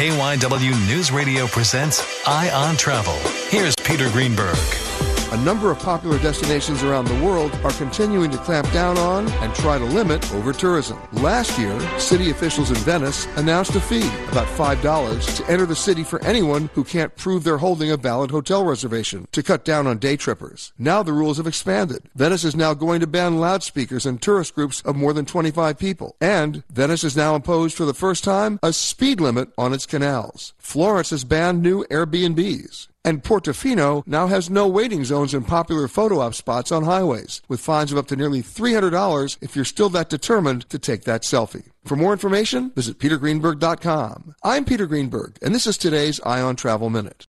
KYW News Radio presents Eye on Travel. Here's Peter Greenberg. A number of popular destinations around the world are continuing to clamp down on and try to limit over tourism. Last year, city officials in Venice announced a fee, about $5, to enter the city for anyone who can't prove they're holding a valid hotel reservation to cut down on day trippers. Now the rules have expanded. Venice is now going to ban loudspeakers in tourist groups of more than 25 people. And Venice has now imposed for the first time a speed limit on its canals. Florence has banned new Airbnbs. And Portofino now has no waiting zones in popular photo op spots on highways, with fines of up to nearly $300 if you're still that determined to take that selfie. For more information, visit petergreenberg.com. I'm Peter Greenberg, and this is today's Eye on Travel Minute.